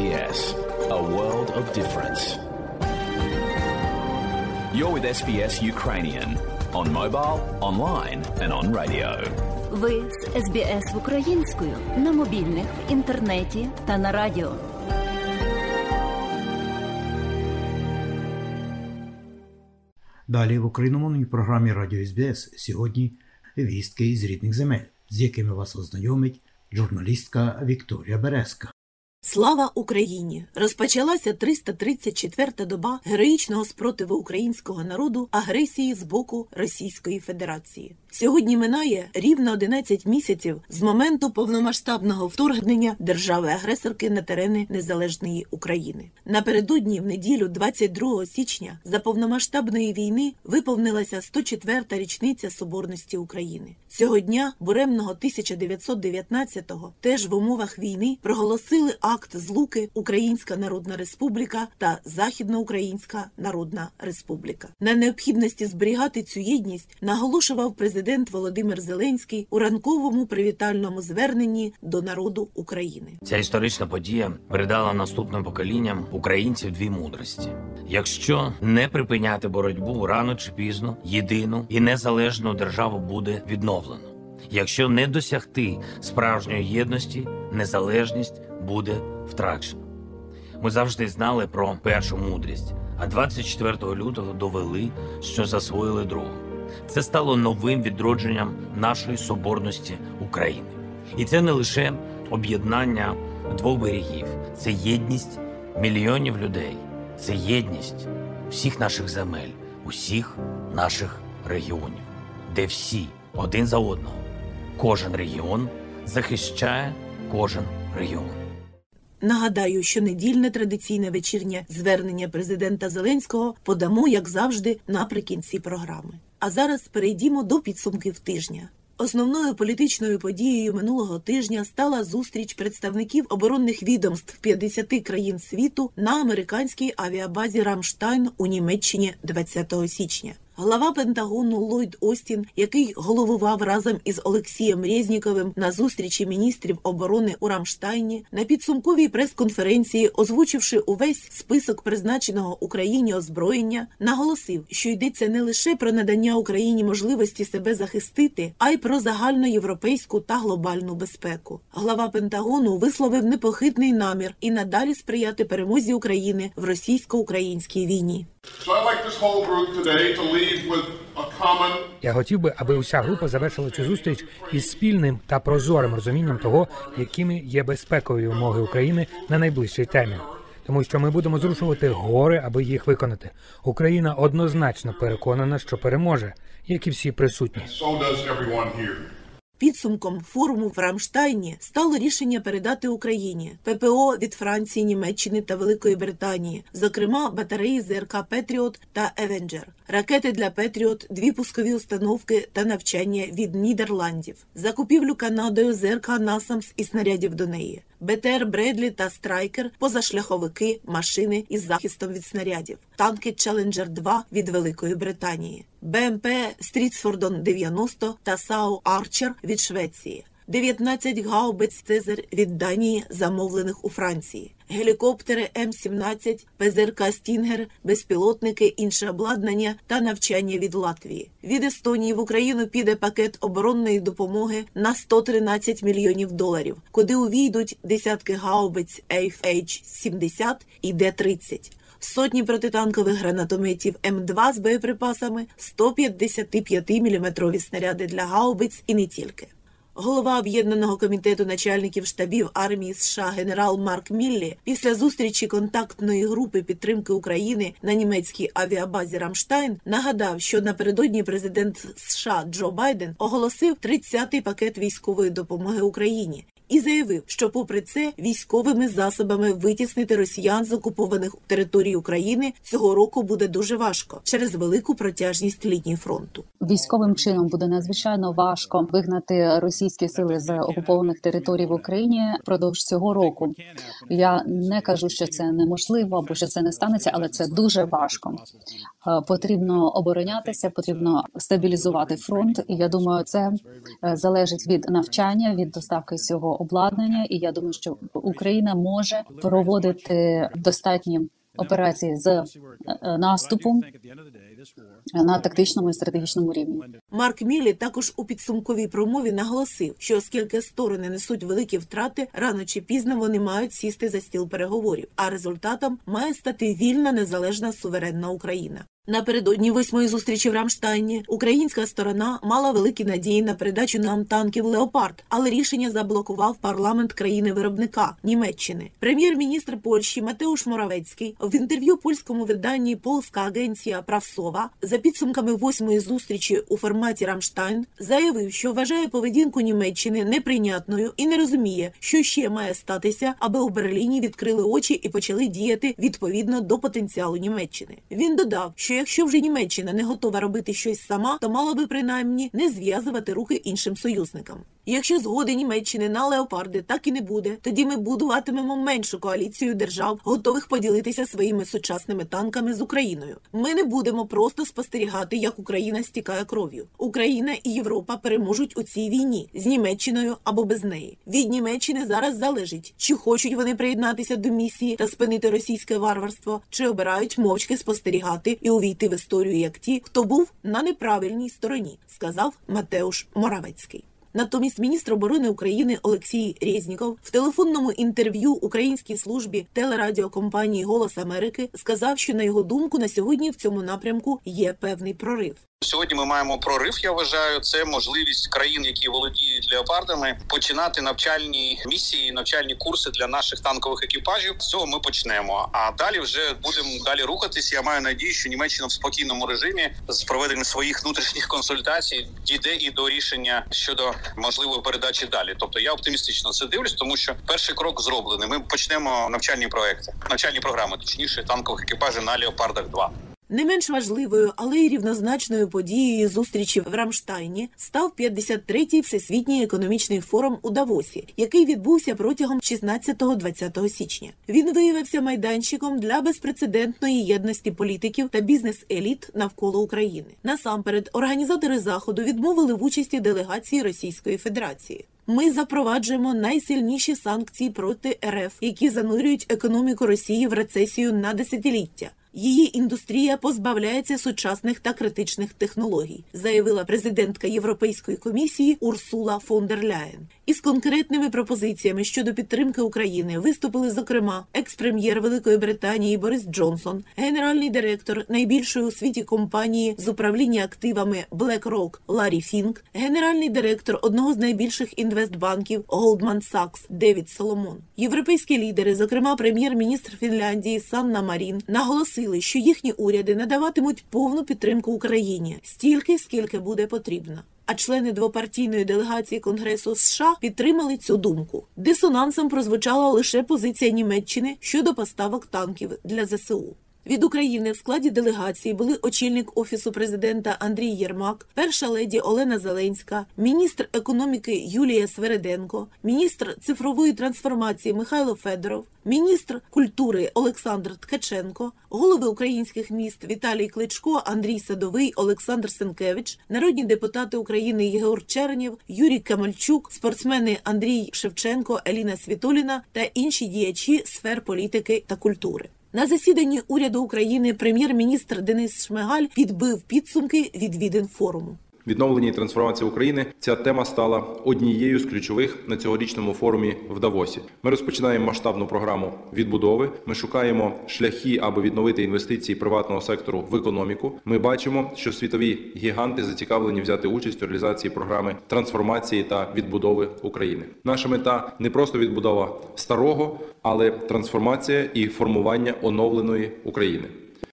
SBS, a world of difference. You're with SBS Ukrainian on mobile, online, and on radio. Ви з СБС українською на мобільних, в інтернеті та на радіо. Далі в україномовній програмі Радіо СБС сьогодні вістки із рідних земель, з якими вас ознайомить журналістка Вікторія Березка. Слава Україні! Розпочалася 334-та доба героїчного спротиву українського народу агресії з боку Російської Федерації. Сьогодні минає рівно 11 місяців з моменту повномасштабного вторгнення держави-агресорки на терени незалежної України. Напередодні, в неділю, 22 січня, за повномасштабної війни виповнилася 104-та річниця Соборності України. Цього дня, буремного 1919-го, теж в умовах війни проголосили акт злуки Українська Народна Республіка та Західноукраїнська Народна Республіка. На необхідності зберігати цю єдність наголошував президент Володимир Зеленський у ранковому привітальному зверненні до народу України. Ця історична подія передала наступним поколінням українців дві мудрості: якщо не припиняти боротьбу рано чи пізно, єдину і незалежну державу буде відновлено. Якщо не досягти справжньої єдності, незалежність буде втрачена. Ми завжди знали про першу мудрість, а 24 лютого довели, що засвоїли другу. Це стало новим відродженням нашої соборності України. І це не лише об'єднання двох берегів, це єдність мільйонів людей, це єдність всіх наших земель, усіх наших регіонів, де всі один за одного, кожен регіон захищає кожен регіон. Нагадаю, що недільне традиційне вечірнє звернення президента Зеленського подамо, як завжди, наприкінці програми. А зараз перейдімо до підсумків тижня. Основною політичною подією минулого тижня стала зустріч представників оборонних відомств 50 країн світу на американській авіабазі Рамштайн у Німеччині 20 січня. Глава Пентагону Ллойд Остін, який головував разом із Олексієм Резніковим на зустрічі міністрів оборони у Рамштайні, на підсумковій прес-конференції, озвучивши увесь список призначеного Україні озброєння, наголосив, що йдеться не лише про надання Україні можливості себе захистити, а й про загальноєвропейську та глобальну безпеку. Глава Пентагону висловив непохитний намір і надалі сприяти перемозі України в російсько-українській війні. So I'd like this whole group today to common Я хотів би, аби уся група завершила цю зустріч із спільним та прозорим розумінням того, якими є безпекові умови України на найближчий термін. Тому що ми будемо зрушувати гори, аби їх виконати. Україна однозначно переконана, що переможе, як і всі присутні. Підсумком форуму в Рамштайні стало рішення передати Україні ППО від Франції, Німеччини та Великої Британії, зокрема батареї ЗРК Петріот та Евенджер, ракети для Петріот, дві пускові установки та навчання від Нідерландів, закупівлю Канадою ЗРК Насамс і снарядів до неї. БТР Бредлі та Страйкер, позашляховики, машини із захистом від снарядів, танки Челенджер 2 від Великої Британії, БМП Стрідсфордон 90 та САУ Арчер від Швеції. 19 гаубиць Цезар від Данії, замовлених у Франції, гелікоптери Мі-17, ПЗРК Стінгер, безпілотники, інше обладнання та навчання від Латвії. Від Естонії в Україну піде пакет оборонної допомоги на 113 мільйонів доларів, куди увійдуть десятки гаубиць FH-70 і Д-30. Сотні протитанкових гранатометів М2 з боєприпасами, 155-мм снаряди для гаубиць і не тільки. Голова об'єднаного комітету начальників штабів армії США генерал Марк Міллі після зустрічі контактної групи підтримки України на німецькій авіабазі Рамштайн нагадав, що напередодні президент США Джо Байден оголосив 30-й пакет військової допомоги Україні. І заявив, що, попри це, військовими засобами витіснити росіян з окупованих територій України цього року буде дуже важко через велику протяжність лінії фронту. Військовим чином буде надзвичайно важко вигнати російські сили з окупованих територій в Україні впродовж цього року. Я не кажу, що це неможливо або що це не станеться, але це дуже важко. Е, Потрібно оборонятися, потрібно стабілізувати фронт. І я думаю, це е, залежить від навчання, від доставки цього обладнання, і я думаю, що Україна може проводити достатні операції з е, наступом на тактичному і стратегічному рівні. Марк Мілі також у підсумковій промові наголосив, що оскільки сторони несуть великі втрати, рано чи пізно вони мають сісти за стіл переговорів, а результатом має стати вільна незалежна суверенна Україна. Напередодні восьмої зустрічі в Рамштайні українська сторона мала великі надії на передачу нам танків Леопард, але рішення заблокував парламент країни-виробника Німеччини. Прем'єр-міністр Польщі Матеуш Моравецький в інтерв'ю польському виданні Полська агенція Правсова за підсумками восьмої зустрічі у форматі Рамштайн заявив, що вважає поведінку Німеччини неприйнятною і не розуміє, що ще має статися, аби у Берліні відкрили очі і почали діяти відповідно до потенціалу Німеччини. Він додав, що якщо вже Німеччина не готова робити щось сама, то мала би принаймні не зв'язувати руки іншим союзникам. Якщо згоди Німеччини на леопарди так і не буде, тоді ми будуватимемо меншу коаліцію держав, готових поділитися своїми сучасними танками з Україною. Ми не будемо просто спостерігати, як Україна стікає кров'ю. Україна і Європа переможуть у цій війні з Німеччиною або без неї. Від Німеччини зараз залежить, чи хочуть вони приєднатися до місії та спинити російське варварство, чи обирають мовчки спостерігати і увійти в історію як ті, хто був на неправильній стороні, сказав Матеуш Моравецький. Натомість міністр оборони України Олексій Резніков в телефонному інтерв'ю українській службі телерадіокомпанії Голос Америки сказав, що на його думку на сьогодні в цьому напрямку є певний прорив. Сьогодні ми маємо прорив. Я вважаю, це можливість країн, які володіють леопардами, починати навчальні місії, навчальні курси для наших танкових екіпажів. З цього ми почнемо. А далі вже будемо далі рухатись. Я маю надію, що Німеччина в спокійному режимі з проведенням своїх внутрішніх консультацій дійде і до рішення щодо можливої передачі далі. Тобто я оптимістично це дивлюсь, тому що перший крок зроблений. Ми почнемо навчальні проекти, навчальні програми, точніше танкових екіпажів на леопардах 2 Не менш важливою, але й рівнозначною подією зустрічі в Рамштайні став 53-й всесвітній економічний форум у Давосі, який відбувся протягом 16-20 січня. Він виявився майданчиком для безпрецедентної єдності політиків та бізнес-еліт навколо України. Насамперед, організатори заходу відмовили в участі делегації Російської Федерації. Ми запроваджуємо найсильніші санкції проти РФ, які занурюють економіку Росії в рецесію на десятиліття. Її індустрія позбавляється сучасних та критичних технологій, заявила президентка Європейської комісії Урсула фон дер Ляєн. Із конкретними пропозиціями щодо підтримки України виступили зокрема екс-прем'єр Великої Британії Борис Джонсон, генеральний директор найбільшої у світі компанії з управління активами BlackRock Ларі Фінк, генеральний директор одного з найбільших інвестбанків Goldman Sachs Девід Соломон. Європейські лідери, зокрема прем'єр-міністр Фінляндії Санна Марін, наголосили, що їхні уряди надаватимуть повну підтримку Україні стільки, скільки буде потрібно. А члени двопартійної делегації Конгресу США підтримали цю думку. Дисонансом прозвучала лише позиція Німеччини щодо поставок танків для ЗСУ. Від України в складі делегації були очільник офісу президента Андрій Єрмак, перша леді Олена Зеленська, міністр економіки Юлія Свереденко, міністр цифрової трансформації Михайло Федоров, міністр культури Олександр Ткаченко, голови українських міст Віталій Кличко, Андрій Садовий, Олександр Сенкевич, народні депутати України Єгор Чернєв, Юрій Камальчук, спортсмени Андрій Шевченко, Еліна Світоліна та інші діячі сфер політики та культури. На засіданні уряду України прем'єр-міністр Денис Шмигаль підбив підсумки відвідин форуму. Відновлення і трансформація України ця тема стала однією з ключових на цьогорічному форумі в Давосі. Ми розпочинаємо масштабну програму відбудови. Ми шукаємо шляхи, аби відновити інвестиції приватного сектору в економіку. Ми бачимо, що світові гіганти зацікавлені взяти участь у реалізації програми трансформації та відбудови України. Наша мета не просто відбудова старого, але трансформація і формування оновленої України.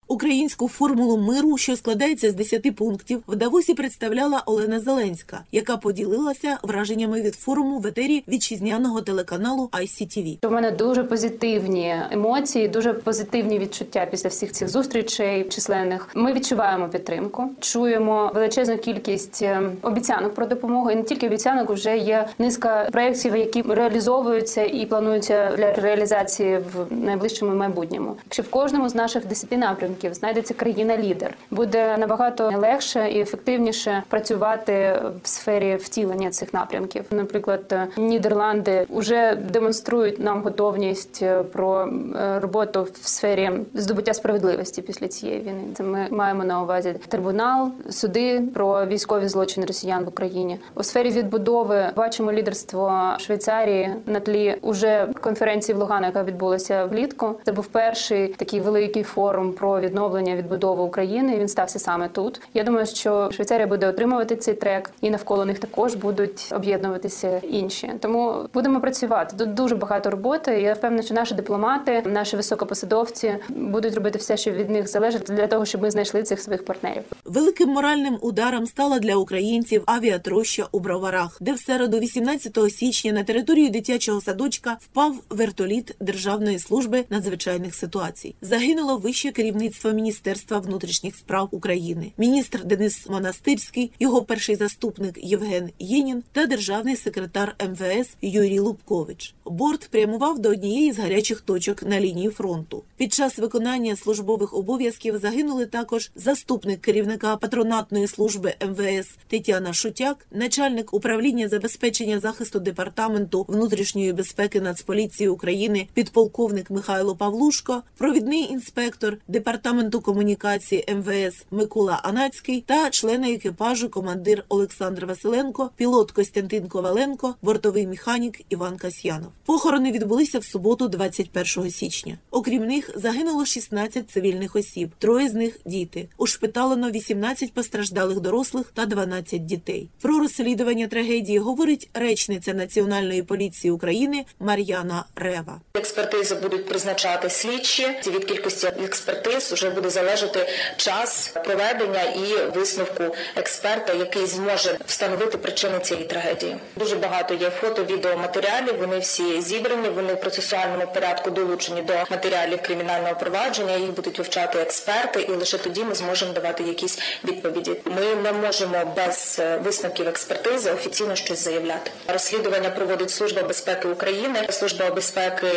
Українську формулу миру, що складається з 10 пунктів, в Давосі представляла Олена Зеленська, яка поділилася враженнями від форуму в етері вітчизняного телеканалу ICTV. У мене дуже позитивні емоції, дуже позитивні відчуття після всіх цих зустрічей численних. Ми відчуваємо підтримку, чуємо величезну кількість е, обіцянок про допомогу. І не тільки обіцянок, вже є низка проєктів, які реалізовуються і плануються для реалізації в найближчому майбутньому. Якщо в кожному з наших 10 напрямків напрямків, знайдеться країна-лідер. Буде набагато легше і ефективніше працювати в сфері втілення цих напрямків. Наприклад, Нідерланди вже демонструють нам готовність е, про е, роботу в сфері здобуття справедливості після цієї війни. Це ми маємо на увазі трибунал, суди про військові злочини росіян в Україні у сфері відбудови. Бачимо лідерство Швейцарії на тлі уже конференції в Лугану, яка відбулася влітку. Це був перший такий великий форум про відновлення відбудови України. Він стався саме тут. Я думаю, що Швейцарія буде отримувати цей трек, і навколо них також будуть об'єднуватися інші. Тому будемо працювати. Тут дуже багато роботи. Я впевнена, що наші дипломати, наші високопосадовці будуть робити все, що від них залежить, для того, щоб ми знайшли цих своїх партнерів. Великим моральним ударом стала для українців авіатроща у Броварах, де в середу, 18 січня, на територію дитячого садочка впав вертоліт Державної служби надзвичайних ситуацій. Загинуло вище керівництво Міністерства внутрішніх справ України, міністр Денис Монастирський, його перший заступник Євген Єнін та державний секретар МВС Юрій Лубкович. Борт прямував до однієї з гарячих точок на лінії фронту. Під час виконання службових обов'язків загинули також заступник керівника патронатної служби МВС Тетяна Шутяк, начальник управління забезпечення захисту департаменту внутрішньої безпеки Нацполіції України, підполковник Михайло Павлушко, провідний інспектор департаменту комунікації МВС Микола Анацький та члени екіпажу командир Олександр Василенко, пілот Костянтин Коваленко, бортовий механік Іван Касьянов. Похорони відбулися в суботу, 21 січня. Окрім них загинуло 16 цивільних осіб, троє з них діти. Ушпиталено 18 постраждалих дорослих та 12 дітей. Про розслідування трагедії говорить речниця Національної поліції України Мар'яна Рева. Експертизи будуть призначати слідчі. Від кількості експертиз вже буде залежати час проведення і висновку експерта, який зможе встановити причини цієї трагедії. Дуже багато є фото, відеоматеріалів. Вони всі зібрані. Вони в процесуальному порядку долучені до матеріалів кримінального провадження. Їх будуть вивчати експерти, і лише тоді ми зможемо давати якісь відповіді. Ми не можемо без висновків експертизи офіційно щось заявляти. Розслідування проводить служба безпеки України. Служба безпеки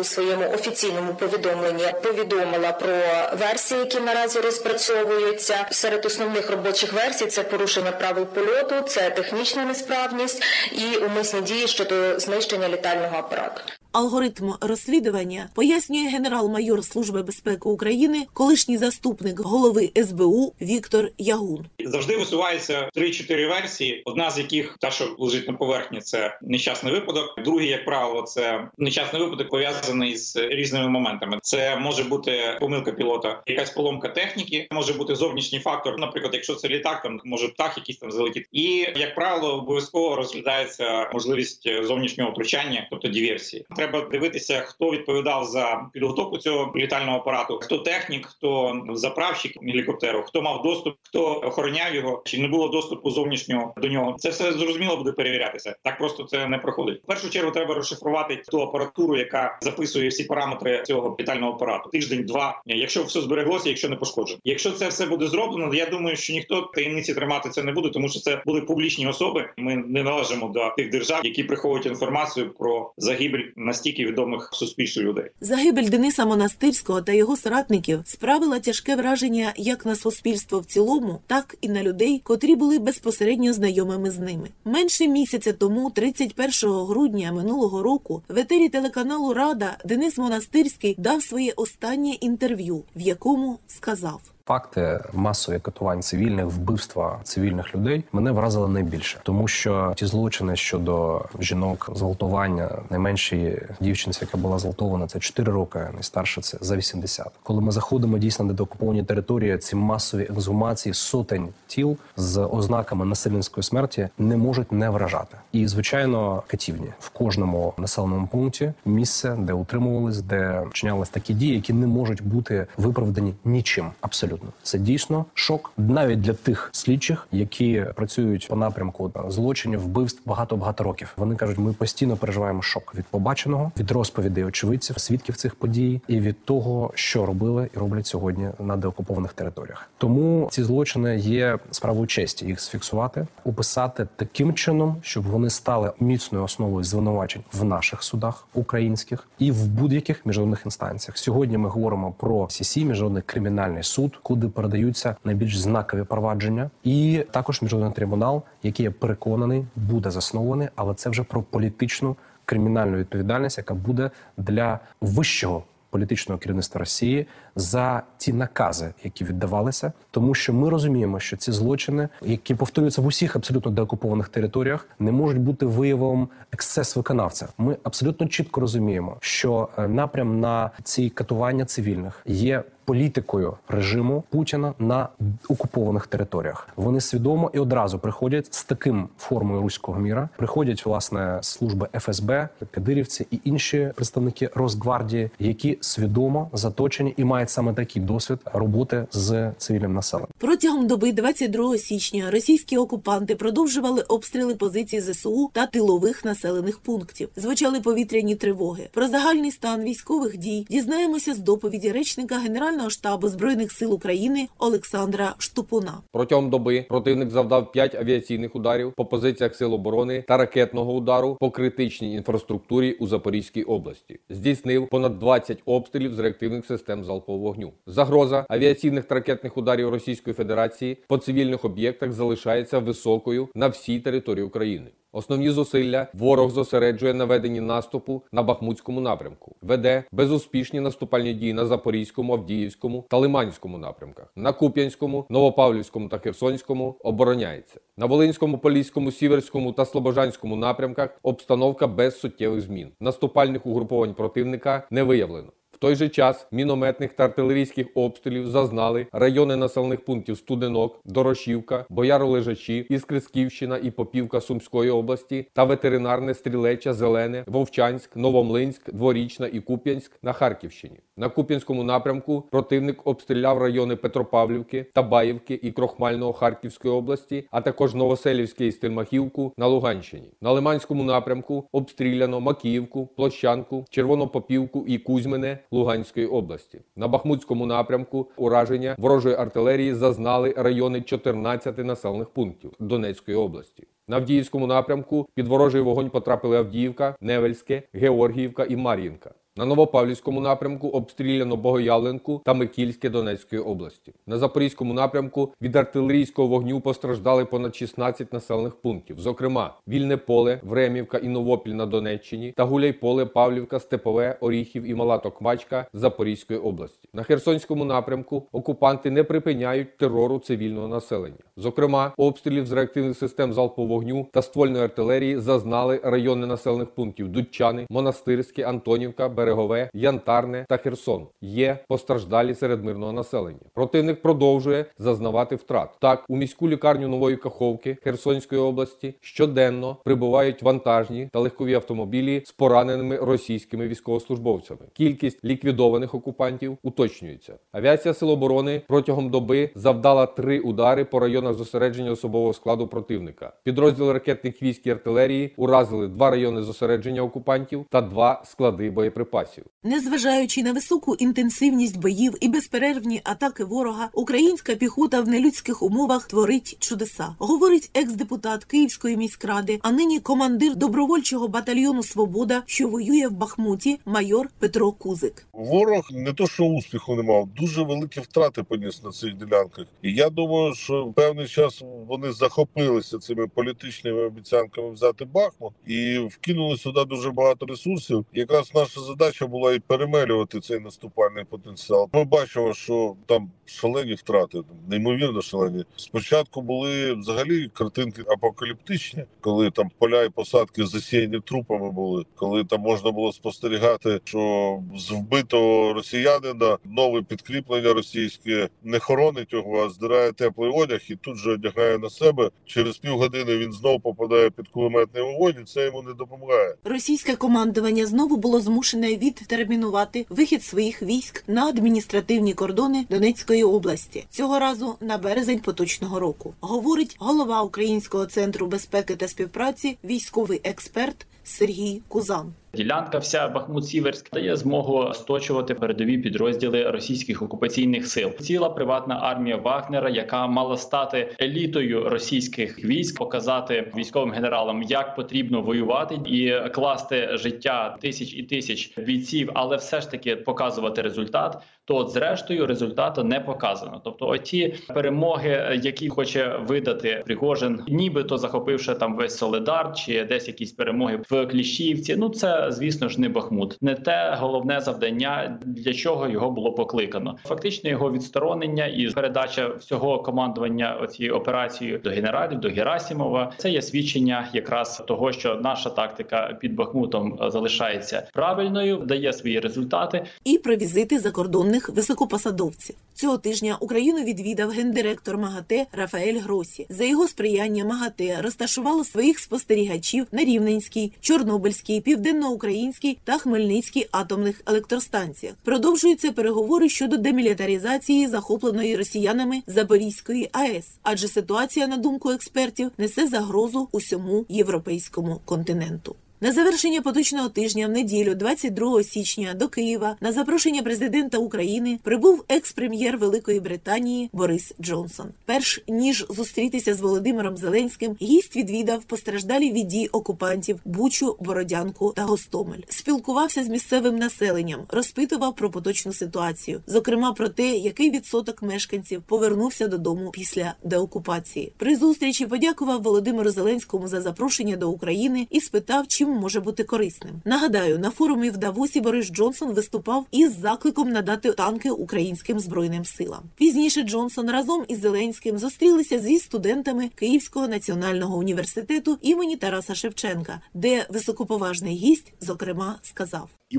у своєму офіційному повідомленні повідомила про версії, які наразі розпрацьовуються. Серед основних робочих версій це порушення правил польоту, це технічна несправність і умисні дії щодо знищення літального апарату. Алгоритм розслідування пояснює генерал-майор Служби безпеки України, колишній заступник голови СБУ Віктор Ягун. Завжди висуваються 3-4 версії. Одна з яких та, що лежить на поверхні, це нещасний випадок. Другий, як правило, це нещасний випадок пов'язаний з різними моментами. Це може бути помилка пілота, якась поломка техніки, може бути зовнішній фактор. Наприклад, якщо це літак, там може птах якийсь там залетіти. І як правило, обов'язково розглядається можливість зовнішнього втручання, тобто диверсії. Треба дивитися, хто відповідав за підготовку цього літального апарату, хто технік, хто заправщик гелікоптеру, хто мав доступ, хто охороняв його, чи не було доступу зовнішнього до нього. Це все зрозуміло буде перевірятися. Так просто це не проходить. В першу чергу треба розшифрувати ту апаратуру, яка записує всі параметри цього літального апарату. Тиждень-два, якщо все збереглося, якщо не пошкоджено. Якщо це все буде зроблено, я думаю, що ніхто таємниці тримати це не буде, тому що це були публічні особи. Ми не належимо до тих держав, які приховують інформацію про загибель настільки відомих суспільству людей. Загибель Дениса Монастирського та його соратників справила тяжке враження як на суспільство в цілому, так і на людей, котрі були безпосередньо знайомими з ними. Менше місяця тому, 31 грудня минулого року, в етері телеканалу Рада Денис Монастирський дав своє останнє інтерв'ю, в якому сказав. Факти масові катувань цивільних, вбивства цивільних людей мене вразили найбільше, тому що ті злочини щодо жінок, зґвалтування найменшій дівчинці, яка була зґвалтована, це 4 роки, найстарше це за 80. Коли ми заходимо дійсно на деокуповані території, ці масові ексгумації сотень тіл з ознаками насильницької смерті не можуть не вражати. І звичайно, катівні в кожному населеному пункті місце, де утримувались, де вчинялись такі дії, які не можуть бути виправдані нічим абсолютно. Абсолютно, це дійсно шок навіть для тих слідчих, які працюють по напрямку злочинів, вбивств багато багато років. Вони кажуть, ми постійно переживаємо шок від побаченого, від розповідей очевидців, свідків цих подій і від того, що робили і роблять сьогодні на деокупованих територіях. Тому ці злочини є справою честі їх сфіксувати, описати таким чином, щоб вони стали міцною основою звинувачень в наших судах українських і в будь-яких міжнародних інстанціях. Сьогодні ми говоримо про СІСІ, міжнародний кримінальний суд, куди передаються найбільш знакові провадження, і також міжнародний трибунал, який я переконаний буде заснований, але це вже про політичну кримінальну відповідальність, яка буде для вищого політичного керівництва Росії за ті накази, які віддавалися, тому що ми розуміємо, що ці злочини, які повторюються в усіх абсолютно деокупованих територіях, не можуть бути виявом ексцес виконавця. Ми абсолютно чітко розуміємо, що е, напрям на ці катування цивільних є політикою режиму Путіна на окупованих територіях. Вони свідомо і одразу приходять з таким формою руського міра. Приходять власне служби ФСБ, кадирівці і інші представники Росгвардії, які свідомо заточені і мають саме такий досвід роботи з цивільним населенням. Протягом доби 22 січня російські окупанти продовжували обстріли позицій ЗСУ та тилових населених пунктів. Звучали повітряні тривоги. Про загальний стан військових дій дізнаємося з доповіді речника Генерального штабу збройних сил України Олександра Штупуна. Протягом доби противник завдав 5 авіаційних ударів по позиціях сил оборони та ракетного удару по критичній інфраструктурі у Запорізькій області. Здійснив понад 20 обстрілів з реактивних систем залпового вогню. Загроза авіаційних та ракетних ударів Російської Федерації по цивільних об'єктах залишається високою на всій території України. Основні зусилля ворог зосереджує на веденні наступу на Бахмутському напрямку, веде безуспішні наступальні дії на Запорізькому, Авдіївському та Лиманському напрямках, на Куп'янському, Новопавлівському та Херсонському обороняється. На Волинському, Поліському, Сіверському та Слобожанському напрямках обстановка без суттєвих змін. Наступальних угруповань противника не виявлено. В той же час мінометних та артилерійських обстрілів зазнали райони населених пунктів Студенок, Дорошівка, Бояролежачі, Іскрисківщина і Попівка Сумської області та ветеринарне Стрілеча, Зелене, Вовчанськ, Новомлинськ, Дворічна і Куп'янськ на Харківщині. На Куп'янському напрямку противник обстріляв райони Петропавлівки, Табаївки і Крохмального Харківської області, а також Новоселівське і Стельмахівку на Луганщині. На Лиманському напрямку обстріляно Макіївку, Площанку, Червонопопівку і Кузьмине Луганської області. На Бахмутському напрямку ураження ворожої артилерії зазнали райони 14 населених пунктів Донецької області. На Авдіївському напрямку під ворожий вогонь потрапили Авдіївка, Невельське, Георгіївка і Мар'їнка. На Новопавлівському напрямку обстріляно Богоявленку та Микільське Донецької області. На Запорізькому напрямку від артилерійського вогню постраждали понад 16 населених пунктів, зокрема Вільне поле, Времівка і Новопіль на Донеччині та Гуляйполе, Павлівка, Степове, Оріхів і Мала Токмачка Запорізької області. На Херсонському напрямку окупанти не припиняють терору цивільного населення. Зокрема, обстрілів з реактивних систем залпового вогню та ствольної артилерії зазнали райони населених пунктів Дудчани, Монастирське, Антонівка, Берегове, Янтарне та Херсон. Є постраждалі серед мирного населення. Противник продовжує зазнавати втрат. Так, у міську лікарню нової Каховки Херсонської області щоденно прибувають вантажні та легкові автомобілі з пораненими російськими військовослужбовцями. Кількість ліквідованих окупантів уточнюється. Авіація Сил оборони протягом доби завдала три удари по районах зосередження особового складу противника. Підрозділи ракетних військ і артилерії уразили два райони зосередження окупантів та два склади боєприпасів. Незважаючи на високу інтенсивність боїв і безперервні атаки ворога, українська піхота в нелюдських умовах творить чудеса, говорить екс-депутат Київської міськради, а нині командир добровольчого батальйону Свобода, що воює в Бахмуті, майор Петро Кузик. Ворог не то, що успіху не мав, дуже великі втрати поніс на цих ділянках. І я думаю, що певний час вони захопилися цими політичними обіцянками взяти Бахмут і вкинули сюди дуже багато ресурсів. Якраз наша задача була і перемелювати цей наступальний потенціал. Ми бачимо, що там шалені втрати, неймовірно шалені. Спочатку були взагалі картинки апокаліптичні, коли там поля і посадки засіяні трупами були, коли там можна було спостерігати, що з вбитого росіянина нове підкріплення російське не хоронить його, а здирає теплий одяг і тут же одягає на себе. Через півгодини він знову попадає під кулеметний вогонь, і це йому не допомагає. Російське командування знову було змушене відтермінувати вихід своїх військ на адміністративні кордони Донецької області цього разу на березень поточного року. Говорить голова Українського центру безпеки та співпраці, військовий експерт Сергій Кузан. Ділянка вся Бахмут-Сіверськ дає змогу сточувати передові підрозділи російських окупаційних сил. Ціла приватна армія Вагнера, яка мала стати елітою російських військ, показати військовим генералам, як потрібно воювати і класти життя тисяч і тисяч бійців, але все ж таки показувати результат. То от зрештою результату не показано. Тобто, оті перемоги, які хоче видати Пригожин, нібито захопивши там весь Соледар чи десь якісь перемоги в Кліщівці. Ну це звісно ж не Бахмут, не те головне завдання, для чого його було покликано. Фактично його відсторонення і передача всього командування цією операцією до генералів, до Герасімова. Це є свідчення якраз того, що наша тактика під Бахмутом залишається правильною, дає свої результати. І про візити закордонних високопосадовців цього тижня Україну відвідав гендиректор МАГАТЕ Рафаель Гросі. За його сприяння МАГАТЕ розташувало своїх спостерігачів на Рівненській, Чорнобильській, Південноукраїнській та Хмельницькій атомних електростанціях. Продовжуються переговори щодо демілітаризації захопленої росіянами Запорізької АЕС, адже ситуація, на думку експертів, несе загрозу усьому європейському континенту. На завершення поточного тижня в неділю, 22 січня, до Києва на запрошення президента України прибув екс-прем'єр Великої Британії Борис Джонсон. Перш ніж зустрітися з Володимиром Зеленським, гість відвідав постраждалі від дій окупантів Бучу, Бородянку та Гостомель. Спілкувався з місцевим населенням, розпитував про поточну ситуацію, зокрема про те, який відсоток мешканців повернувся додому після деокупації. При зустрічі подякував Володимиру Зеленському за запрошення до України і спитав, чим може бути корисним. Нагадаю, на форумі в Давосі Борис Джонсон виступав із закликом надати танки українським збройним силам. Пізніше Джонсон разом із Зеленським зустрілися зі студентами Київського національного університету імені Тараса Шевченка, де високоповажний гість зокрема сказав: І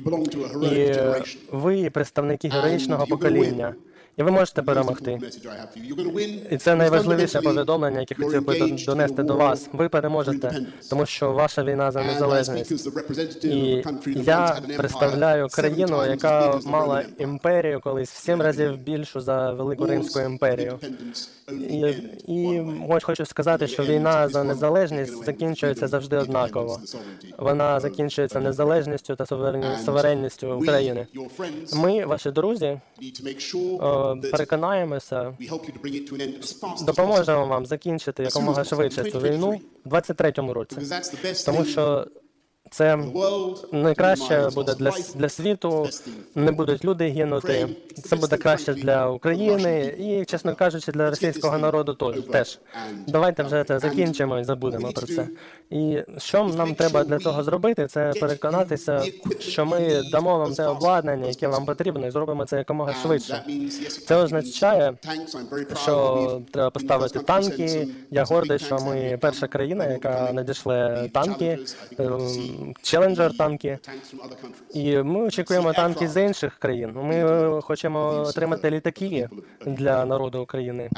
ви представники героїчного покоління. І ви можете перемогти. І це найважливіше повідомлення, яке хотів би донести до вас. Ви переможете, тому що ваша війна за незалежність. І я представляю країну, яка мала імперію колись в сім разів більшу за велику римську імперію. І, і хочу сказати, що війна за незалежність закінчується завжди однаково. Вона закінчується незалежністю та суверенністю України. Ми, ваші друзі, переконаємося, допоможемо вам закінчити якомога швидше цю війну в 23-му році, тому що це найкраще буде для для світу. Не будуть люди гинути. Це буде краще для України і, чесно кажучи, для російського народу теж. Давайте вже це закінчимо і забудемо про це. І що нам треба для цього зробити, це переконатися, що ми дамо вам це обладнання, яке вам потрібно, і зробимо це якомога швидше. Це означає, що треба поставити танки. Я гордий, що ми перша країна, яка надійшли танки. Челенджер танки. І ми очікуємо танки з інших країн. Ми хочемо отримати літаки для народу України.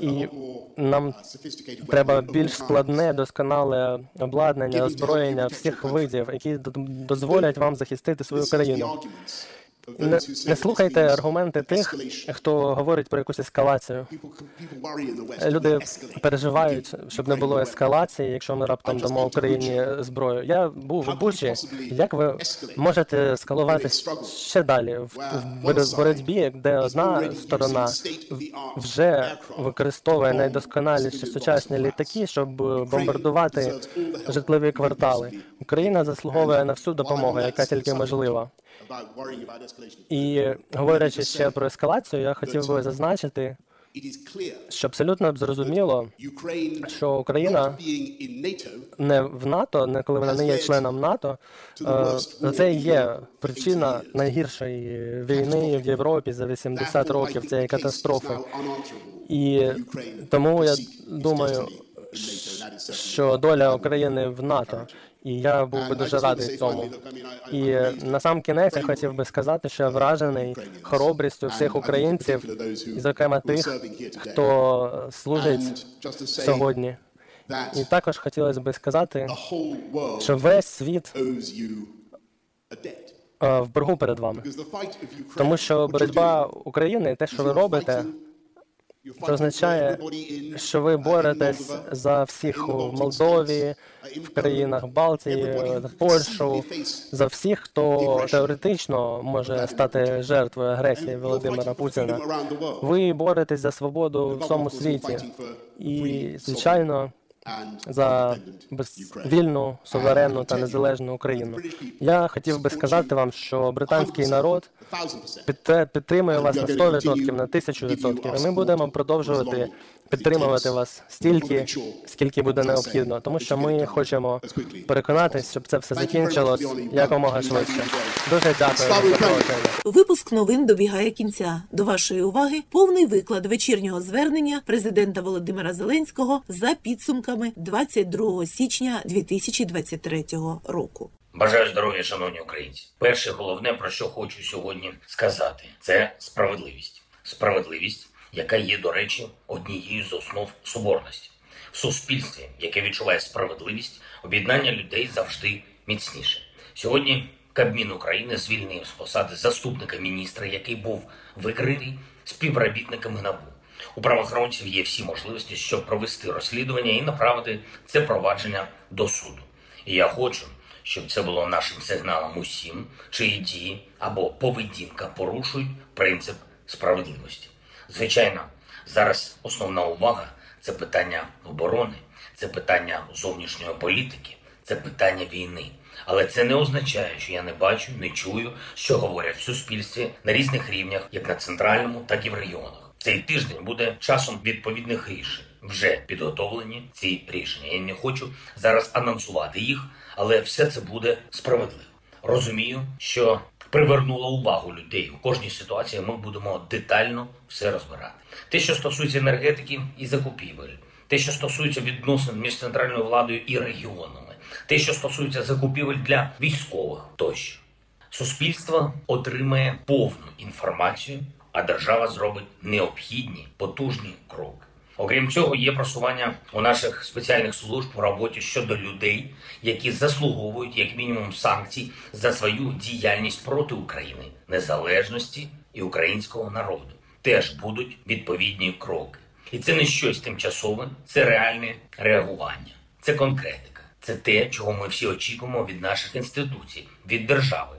І нам треба більш складне, досконале обладнання, озброєння всіх видів, які дозволять вам захистити свою країну. Не, не слухайте аргументи тих, хто говорить про якусь ескалацію. Люди переживають, щоб не було ескалації, якщо ми раптом дамо Україні зброю. Я був у Бучі. Як ви можете скалувати ще далі в боротьбі, де одна сторона вже використовує найдосконаліші сучасні літаки, щоб бомбардувати житлові квартали? Україна заслуговує на всю допомогу, яка тільки можлива. І говорячи ще про ескалацію, я хотів би зазначити, що абсолютно зрозуміло, що Україна не в НАТО, не коли вона не є членом НАТО, е, це є причина найгіршої війни в Європі за 80 років цієї катастрофи. І тому я думаю, що доля України в НАТО. І я був би дуже радий цьому. І на сам кінець я хотів би сказати, що я вражений хоробрістю всіх українців, і зокрема тих, хто служить сьогодні. І також хотілося би сказати, що весь світ е, в боргу перед вами. Тому що боротьба України, те, що ви робите, це означає, що ви боретесь за всіх у Молдові, в країнах Балтії, Польщу, за всіх, хто теоретично може стати жертвою агресії Володимира Путіна. Ви боретесь за свободу в всьому світі, і звичайно. За вільну, суверенну та незалежну Україну. Я хотів би сказати вам, що британський народ підтримує вас на 100%, на 1000%. І ми будемо продовжувати підтримувати вас стільки, скільки буде необхідно, тому що ми хочемо переконатись, щоб це все закінчилось якомога швидше. Дуже дякую. за. Випуск новин добігає кінця. До вашої уваги повний виклад вечірнього звернення президента Володимира Зеленського за підсумками 22 січня 2023 року. Бажаю здоров'я, шановні українці. Перше, головне, про що хочу сьогодні сказати, це справедливість. Справедливість, яка є, до речі, однією з основ соборності. В суспільстві, яке відчуває справедливість, об'єднання людей завжди міцніше. Сьогодні Кабмін України звільнив з посади заступника міністра, який був викритий співробітниками НАБУ. У правоохоронців є всі можливості, щоб провести розслідування і направити це провадження до суду. І я хочу, щоб це було нашим сигналом усім, чиї дії або поведінка порушують принцип справедливості. Звичайно, зараз основна увага це питання оборони, це питання зовнішньої політики, це питання війни. Але це не означає, що я не бачу, не чую, що говорять в суспільстві на різних рівнях, як на центральному, так і в регіонах. Цей тиждень буде часом відповідних рішень. Вже підготовлені ці рішення. Я не хочу зараз анонсувати їх, але все це буде справедливо. Розумію, що привернуло увагу людей у кожній ситуації. Ми будемо детально все розбирати. Те, що стосується енергетики і закупівель, те, що стосується відносин між центральною владою і регіонами, те, що стосується закупівель для військових, тощо суспільство отримає повну інформацію, а держава зробить необхідні потужні кроки. Окрім цього, є просування у наших спеціальних служб у роботі щодо людей, які заслуговують як мінімум санкцій за свою діяльність проти України, незалежності і українського народу. Теж будуть відповідні кроки. І це не щось тимчасове, це реальне реагування, це конкретика, це те, чого ми всі очікуємо від наших інституцій, від держави.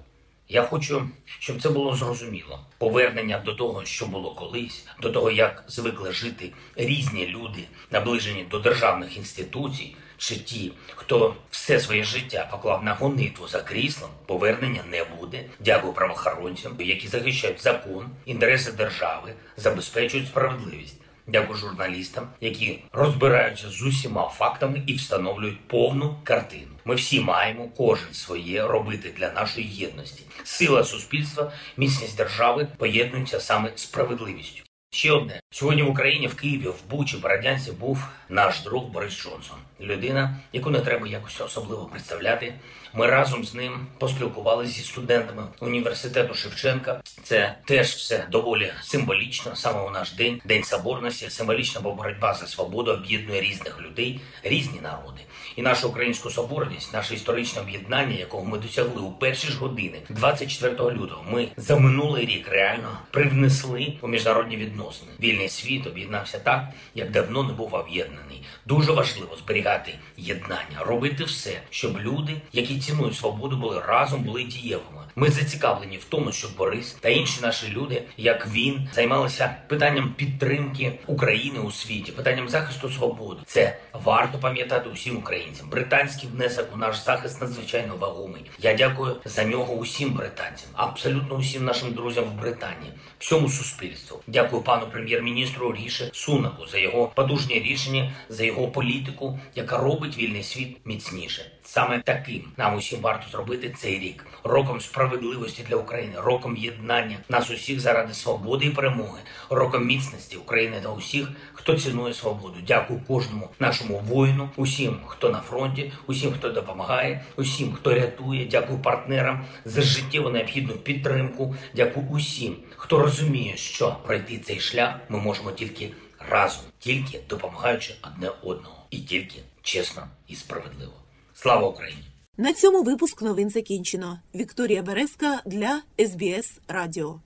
Я хочу, щоб це було зрозуміло. Повернення до того, що було колись, до того, як звикли жити різні люди, наближені до державних інституцій, чи ті, хто все своє життя поклав на гонитву за кріслом, повернення не буде. Дякую правоохоронцям, які захищають закон, інтереси держави, забезпечують справедливість. Дякую журналістам, які розбираються з усіма фактами і встановлюють повну картину. Ми всі маємо кожен своє робити для нашої єдності. Сила суспільства, міцність держави поєднуються саме справедливістю. Ще одне сьогодні в Україні, в Києві, в Бучі, Бородянці був наш друг Борис Джонсон, людина, яку не треба якось особливо представляти. Ми разом з ним поспілкувалися зі студентами університету Шевченка. Це теж все доволі символічно. Саме у наш день, день соборності, символічна, бо боротьба за свободу об'єднує різних людей, різні народи. І нашу українську соборність, наше історичне об'єднання, якого ми досягли у перші ж години, 24 лютого, ми за минулий рік реально привнесли у міжнародні відносини. Вільний світ об'єднався так, як давно не був об'єднаний. Дуже важливо зберігати єднання, робити все, щоб люди, які цінують свободу, були разом, були дієвими. Ми зацікавлені в тому, щоб Борис та інші наші люди, як він, займалися питанням підтримки України у світі, питанням захисту свободи. Це варто пам'ятати усім українцям. Британський внесок у наш захист надзвичайно вагомий. Я дякую за нього усім британцям, абсолютно усім нашим друзям в Британії, всьому суспільству. Дякую пану прем'єр-міністру Ріші Сунаку за його потужні рішення, за його політику, яка робить вільний світ міцніше. Саме таким нам усім варто зробити цей рік роком справедливості для України, роком єднання нас усіх заради свободи і перемоги, роком міцності України та усіх, хто цінує свободу. Дякую кожному нашому воїну, усім, хто на фронті, усім, хто допомагає, усім, хто рятує. Дякую партнерам за життєво необхідну підтримку. Дякую усім, хто розуміє, що пройти цей шлях ми можемо тільки разом, тільки допомагаючи одне одного, і тільки чесно і справедливо. Слава Україні! На цьому випуск новин закінчено. Вікторія Березка для СБС Радіо.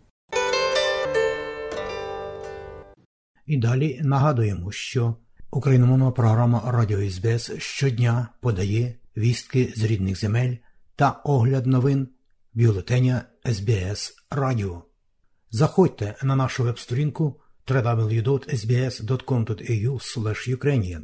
І далі нагадуємо, що україномовна програма Радіо СБС щодня подає вістки з рідних земель та огляд новин бюлетеня СБС Радіо. Заходьте на нашу веб-сторінку www.sbs.com.au Ukrainian